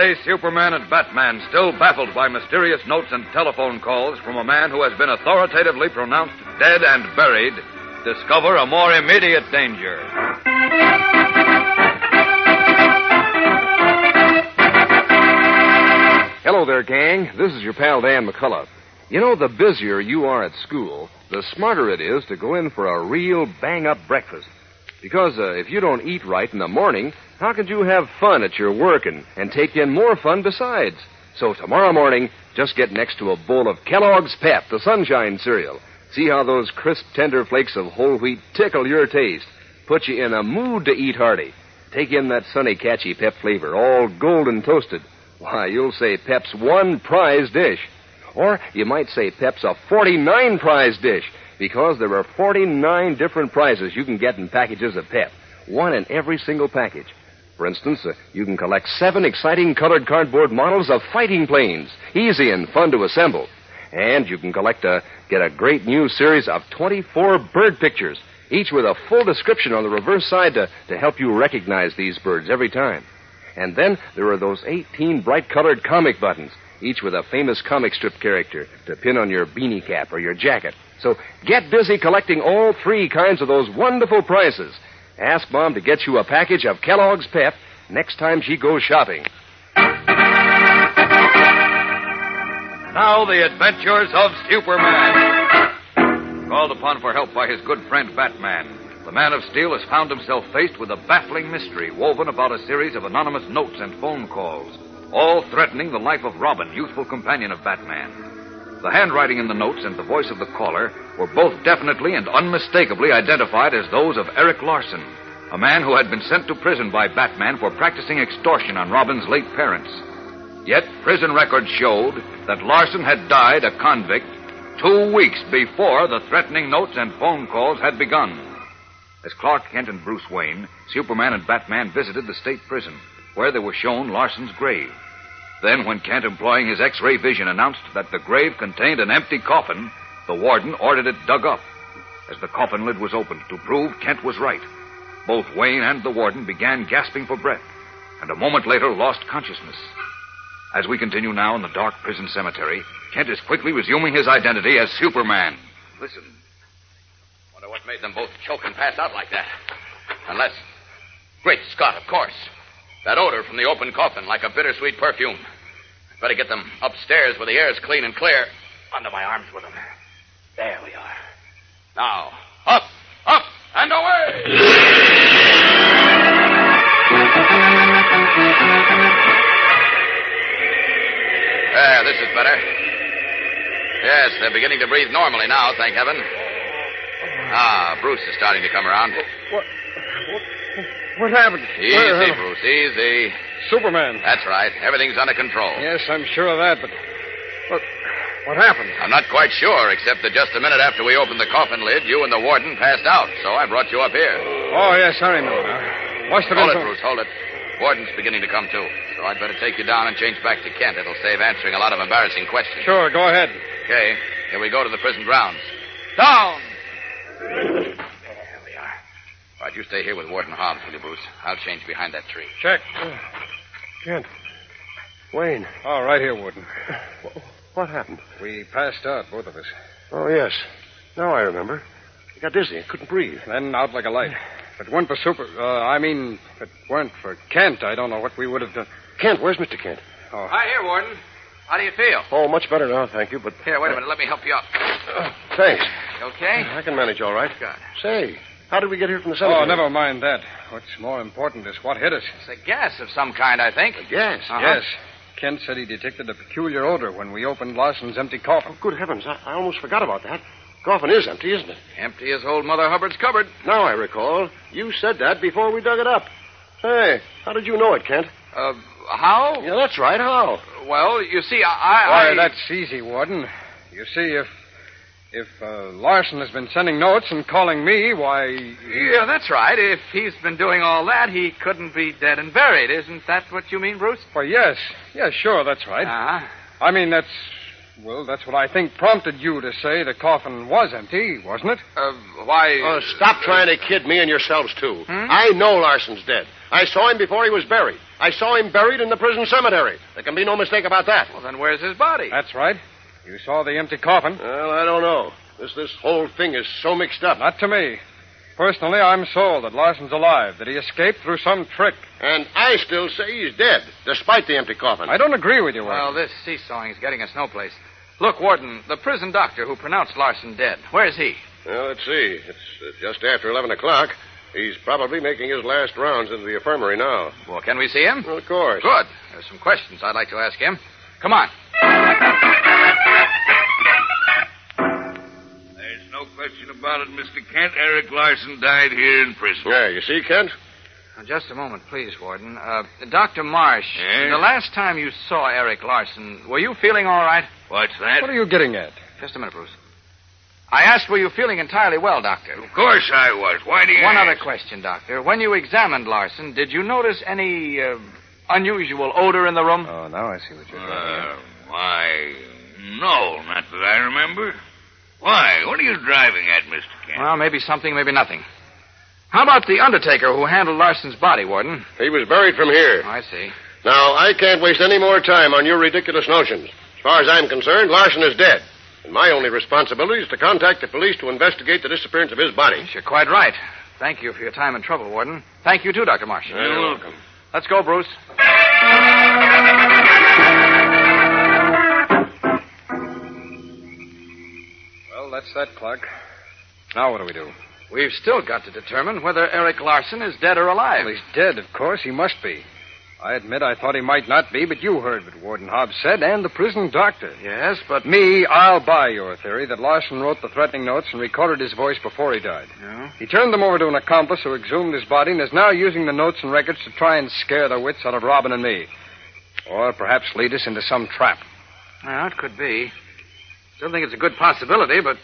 Today, Superman and Batman, still baffled by mysterious notes and telephone calls from a man who has been authoritatively pronounced dead and buried, discover a more immediate danger. Hello there, gang. This is your pal Dan McCullough. You know, the busier you are at school, the smarter it is to go in for a real bang up breakfast. Because uh, if you don't eat right in the morning, how could you have fun at your work and, and take in more fun besides? So tomorrow morning, just get next to a bowl of Kellogg's Pep, the Sunshine cereal. See how those crisp, tender flakes of whole wheat tickle your taste. Put you in a mood to eat hearty. Take in that sunny, catchy Pep flavor, all golden toasted. Why, you'll say Pep's one prize dish. Or you might say Pep's a 49 prize dish, because there are 49 different prizes you can get in packages of Pep. One in every single package. For instance, uh, you can collect seven exciting colored cardboard models of fighting planes, easy and fun to assemble. And you can collect a, get a great new series of 24 bird pictures, each with a full description on the reverse side to, to help you recognize these birds every time. And then there are those 18 bright colored comic buttons, each with a famous comic strip character to pin on your beanie cap or your jacket. So get busy collecting all three kinds of those wonderful prizes. Ask Mom to get you a package of Kellogg's Pep next time she goes shopping. Now, the adventures of Superman. Called upon for help by his good friend Batman, the Man of Steel has found himself faced with a baffling mystery woven about a series of anonymous notes and phone calls, all threatening the life of Robin, youthful companion of Batman. The handwriting in the notes and the voice of the caller were both definitely and unmistakably identified as those of Eric Larson, a man who had been sent to prison by Batman for practicing extortion on Robin's late parents. Yet prison records showed that Larson had died a convict two weeks before the threatening notes and phone calls had begun. As Clark Kent and Bruce Wayne, Superman and Batman visited the state prison, where they were shown Larson's grave. Then, when Kent, employing his X ray vision, announced that the grave contained an empty coffin, the warden ordered it dug up. As the coffin lid was opened to prove Kent was right, both Wayne and the warden began gasping for breath, and a moment later lost consciousness. As we continue now in the dark prison cemetery, Kent is quickly resuming his identity as Superman. Listen. Wonder what made them both choke and pass out like that. Unless. Great Scott, of course. That odor from the open coffin, like a bittersweet perfume. Better get them upstairs where the air's clean and clear. Under my arms with them. There we are. Now, up, up, and away! There, this is better. Yes, they're beginning to breathe normally now, thank heaven. Ah, Bruce is starting to come around. What? What, what happened? Easy, Where- uh, Bruce, easy. Superman. That's right. Everything's under control. Yes, I'm sure of that, but what? What happened? I'm not quite sure, except that just a minute after we opened the coffin lid, you and the warden passed out, so I brought you up here. Oh yes, I remember now. Must have Hold it, Bruce, hold it. Warden's beginning to come to, so I'd better take you down and change back to Kent. It'll save answering a lot of embarrassing questions. Sure, go ahead. Okay, here we go to the prison grounds. Down! There we are. All right, you stay here with Warden Hobbs, will you, Bruce? I'll change behind that tree. Check. Kent. Wayne. Oh, right here, Warden. What happened? We passed out, both of us. Oh, yes. Now I remember. I got dizzy. I couldn't breathe. Then out like a light. If it weren't for Super, uh, I mean, if it weren't for Kent, I don't know what we would have done. Kent, where's Mr. Kent? Oh, Hi, here, Warden. How do you feel? Oh, much better now, thank you, but... Here, wait a minute. Let me help you up. Uh, thanks. You okay? I can manage all right. Good. Say, how did we get here from the cemetery? oh, never mind that. What's more important is what hit us. It's a gas of some kind, I think. Gas? Uh-huh. Yes. Kent said he detected a peculiar odor when we opened Larson's empty coffin. Oh, good heavens. I, I almost forgot about that. Coffin is empty, isn't it? Empty as old Mother Hubbard's cupboard. Now I recall. You said that before we dug it up. Hey, how did you know it, Kent? Uh, how? Yeah, that's right. How? Well, you see, I. Why, that's easy, Warden. You see, if if uh, Larson has been sending notes and calling me, why. Yeah, that's right. If he's been doing all that, he couldn't be dead and buried. Isn't that what you mean, Bruce? Why, yes. Yes, sure, that's right. Uh-huh. I mean, that's. Well, that's what I think prompted you to say the coffin was empty, wasn't it? Uh, why... Oh, stop trying to kid me and yourselves, too. Hmm? I know Larson's dead. I saw him before he was buried. I saw him buried in the prison cemetery. There can be no mistake about that. Well, then where's his body? That's right. You saw the empty coffin. Well, I don't know. This this whole thing is so mixed up. Not to me. Personally, I'm sold that Larson's alive, that he escaped through some trick. And I still say he's dead, despite the empty coffin. I don't agree with you, Warden. Well, this seesawing is getting us no place. Look, Warden, the prison doctor who pronounced Larson dead, where's he? Well, let's see. It's uh, just after 11 o'clock. He's probably making his last rounds into the infirmary now. Well, can we see him? Well, of course. Good. There's some questions I'd like to ask him. Come on. Question about it, Mr. Kent. Eric Larson died here in prison. Yeah, you see, Kent? Now, just a moment, please, Warden. Uh, Dr. Marsh, Yes? the last time you saw Eric Larson, were you feeling all right? What's that? What are you getting at? Just a minute, Bruce. I asked, were you feeling entirely well, Doctor? Of course I was. Why do you One other question, Doctor. When you examined Larson, did you notice any uh, unusual odor in the room? Oh, now I see what you're getting Uh, why, no, not that I remember. Why? What are you driving at, Mr. Kent? Well, maybe something, maybe nothing. How about the undertaker who handled Larson's body, Warden? He was buried from here. Oh, I see. Now, I can't waste any more time on your ridiculous notions. As far as I'm concerned, Larson is dead. And my only responsibility is to contact the police to investigate the disappearance of his body. You're quite right. Thank you for your time and trouble, Warden. Thank you, too, Dr. Marsh. You're welcome. Let's go, Bruce. Well, that's that, Clark. Now what do we do? We've still got to determine whether Eric Larson is dead or alive. Well, he's dead, of course. He must be. I admit I thought he might not be, but you heard what Warden Hobbs said, and the prison doctor. Yes, but. Me, I'll buy your theory that Larson wrote the threatening notes and recorded his voice before he died. Yeah? He turned them over to an accomplice who exhumed his body and is now using the notes and records to try and scare the wits out of Robin and me. Or perhaps lead us into some trap. Well, it could be. Still think it's a good possibility, but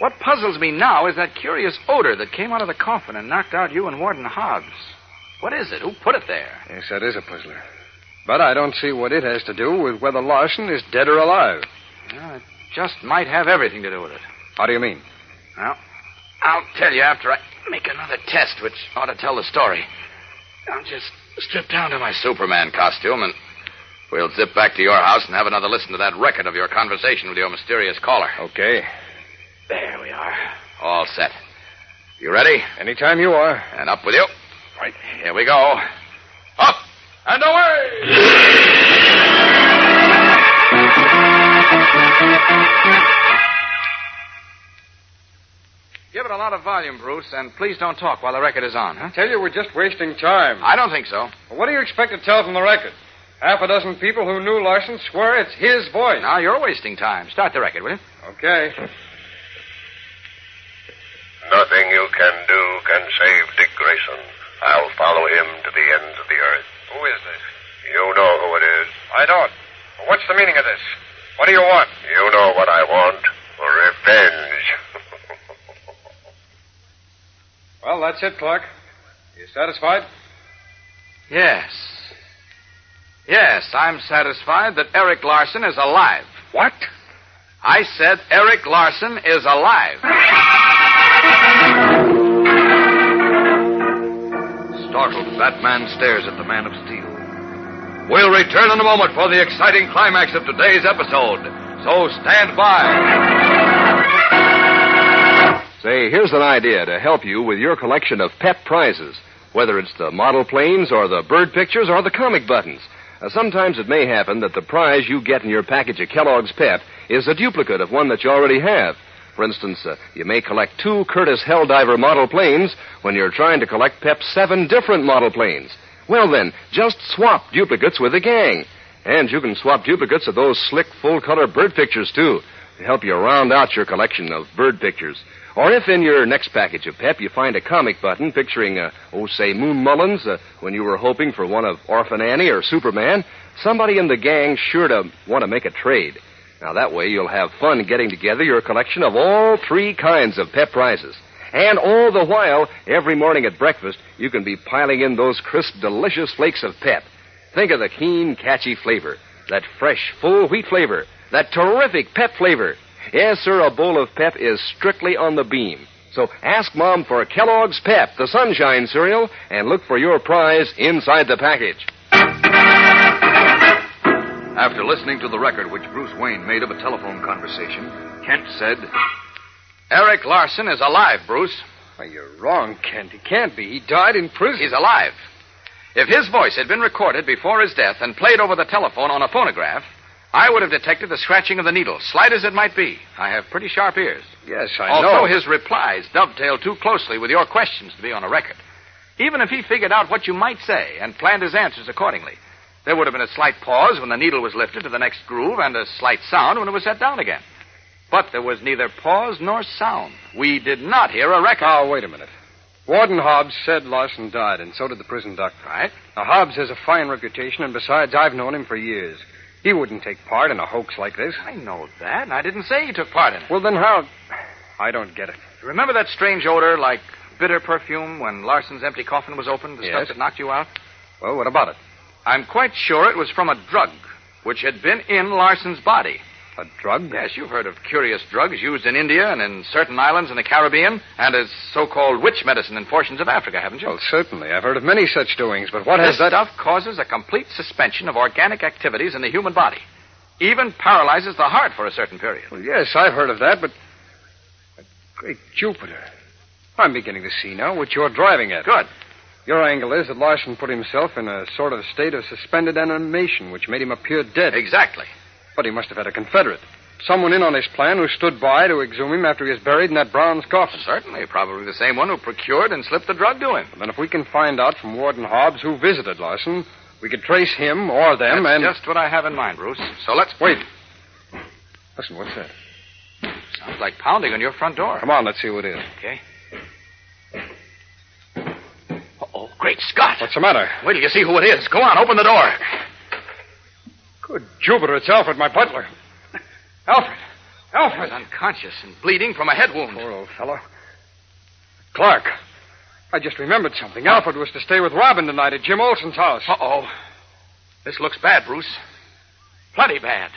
what puzzles me now is that curious odor that came out of the coffin and knocked out you and Warden Hobbs. What is it? Who put it there? Yes, that is a puzzler. But I don't see what it has to do with whether Larson is dead or alive. Well, it just might have everything to do with it. How do you mean? Well, I'll tell you after I make another test, which ought to tell the story. I'll just strip down to my Superman costume and we'll zip back to your house and have another listen to that record of your conversation with your mysterious caller. Okay. There we are. All set. You ready? Anytime you are. And up with you. Right. Here we go. Up and away! Give it a lot of volume, Bruce, and please don't talk while the record is on, huh? Tell you we're just wasting time. I don't think so. What do you expect to tell from the record? Half a dozen people who knew Larson swear it's his voice. Now you're wasting time. Start the record, will you? Okay. Nothing you can do can save Dick Grayson. I'll follow him to the ends of the earth. Who is this? You know who it is. I don't. What's the meaning of this? What do you want? You know what I want. Revenge. Well, that's it, Clark. You satisfied? Yes. Yes, I'm satisfied that Eric Larson is alive. What? I said Eric Larson is alive. Startled, Batman stares at the Man of Steel. We'll return in a moment for the exciting climax of today's episode. So stand by. Say, here's an idea to help you with your collection of pep prizes, whether it's the model planes or the bird pictures or the comic buttons. Sometimes it may happen that the prize you get in your package of Kellogg's Pep is a duplicate of one that you already have. For instance, uh, you may collect two Curtiss Helldiver model planes when you're trying to collect Pep's seven different model planes. Well, then, just swap duplicates with the gang. And you can swap duplicates of those slick full color bird pictures, too, to help you round out your collection of bird pictures. Or if in your next package of pep you find a comic button picturing, uh, oh, say, Moon Mullins uh, when you were hoping for one of Orphan Annie or Superman, somebody in the gang sure to want to make a trade. Now, that way you'll have fun getting together your collection of all three kinds of pep prizes. And all the while, every morning at breakfast, you can be piling in those crisp, delicious flakes of pep. Think of the keen, catchy flavor, that fresh, full wheat flavor, that terrific pep flavor. Yes, sir, a bowl of pep is strictly on the beam. So ask Mom for Kellogg's Pep, the Sunshine cereal, and look for your prize inside the package. After listening to the record which Bruce Wayne made of a telephone conversation, Kent said, Eric Larson is alive, Bruce. Why, you're wrong, Kent. He can't be. He died in prison. He's alive. If his voice had been recorded before his death and played over the telephone on a phonograph, I would have detected the scratching of the needle, slight as it might be. I have pretty sharp ears. Yes, I know. Although his replies dovetail too closely with your questions to be on a record. Even if he figured out what you might say and planned his answers accordingly, there would have been a slight pause when the needle was lifted to the next groove and a slight sound when it was set down again. But there was neither pause nor sound. We did not hear a record. Now, wait a minute. Warden Hobbs said Larson died, and so did the prison doctor. Right? Now, Hobbs has a fine reputation, and besides, I've known him for years. He wouldn't take part in a hoax like this. I know that, and I didn't say he took part in it. Well, then how? I don't get it. Remember that strange odor like bitter perfume when Larson's empty coffin was opened? The Yes. stuff that knocked you out? Well, what about it? I'm quite sure it was from a drug which had been in Larson's body. A drug? Yes, you've heard of curious drugs used in India and in certain islands in the Caribbean and as so-called witch medicine in portions of Africa, haven't you? Well, certainly. I've heard of many such doings, but what has this that... stuff causes a complete suspension of organic activities in the human body. Even paralyzes the heart for a certain period. Well, yes, I've heard of that, but... but Great Jupiter. I'm beginning to see now what you're driving at. Good. Your angle is that Larson put himself in a sort of state of suspended animation, which made him appear dead. Exactly. But he must have had a confederate. Someone in on his plan who stood by to exhume him after he was buried in that bronze coffin. Certainly. Probably the same one who procured and slipped the drug to him. Then if we can find out from Warden Hobbs who visited Larson, we could trace him or them and. That's and... just what I have in mind, Bruce. So let's Wait. Listen, what's that? Sounds like pounding on your front door. Come on, let's see who it is. Okay. Oh, great Scott! What's the matter? Wait till you see who it is. Go on, open the door. Good Jupiter, it's Alfred, my butler. Alfred! He's Alfred! unconscious and bleeding from a head wound. Poor old fellow. Clark, I just remembered something. Alfred was to stay with Robin tonight at Jim Olsen's house. Uh oh. This looks bad, Bruce. Plenty bad.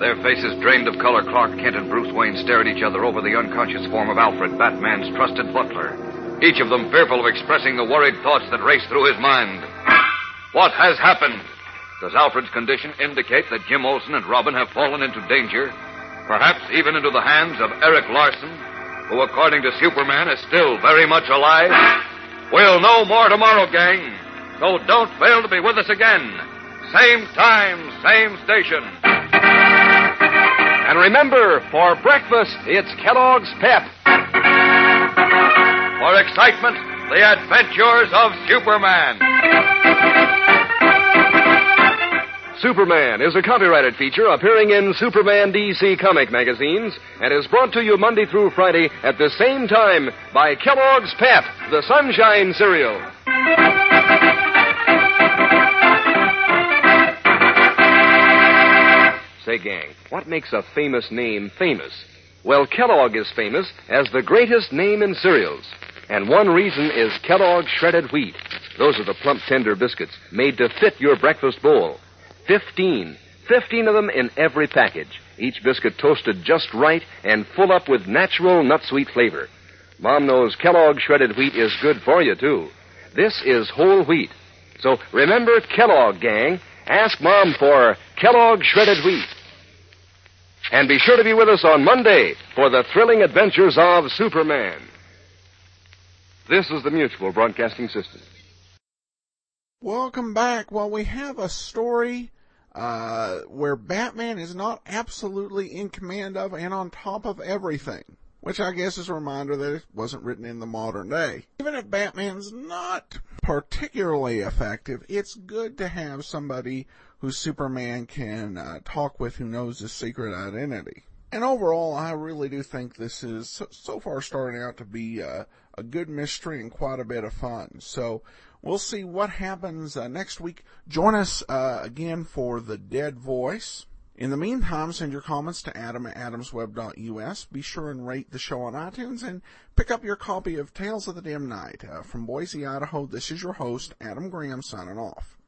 Their faces drained of color, Clark Kent and Bruce Wayne stared at each other over the unconscious form of Alfred, Batman's trusted butler. Each of them fearful of expressing the worried thoughts that race through his mind. What has happened? Does Alfred's condition indicate that Jim Olsen and Robin have fallen into danger? Perhaps even into the hands of Eric Larson, who, according to Superman, is still very much alive? We'll know more tomorrow, gang. So don't fail to be with us again. Same time, same station. And remember, for breakfast, it's Kellogg's Pep. For excitement, the adventures of Superman. Superman is a copyrighted feature appearing in Superman DC comic magazines and is brought to you Monday through Friday at the same time by Kellogg's Pep, the Sunshine Cereal. Say, gang, what makes a famous name famous? Well, Kellogg is famous as the greatest name in cereals. And one reason is Kellogg's shredded wheat. Those are the plump, tender biscuits made to fit your breakfast bowl. Fifteen. Fifteen of them in every package. Each biscuit toasted just right and full up with natural nut sweet flavor. Mom knows Kellogg's shredded wheat is good for you, too. This is whole wheat. So remember Kellogg, gang. Ask Mom for Kellogg's shredded wheat. And be sure to be with us on Monday for the thrilling adventures of Superman. This is the Mutual Broadcasting System. Welcome back. Well, we have a story uh, where Batman is not absolutely in command of and on top of everything, which I guess is a reminder that it wasn't written in the modern day. Even if Batman's not particularly effective, it's good to have somebody who Superman can uh, talk with who knows his secret identity. And overall, I really do think this is so, far starting out to be uh, a good mystery and quite a bit of fun. So we'll see what happens uh, next week. Join us uh, again for The Dead Voice. In the meantime, send your comments to adam at adamsweb.us. Be sure and rate the show on iTunes and pick up your copy of Tales of the Dim Knight. Uh, from Boise, Idaho, this is your host, Adam Graham, signing off.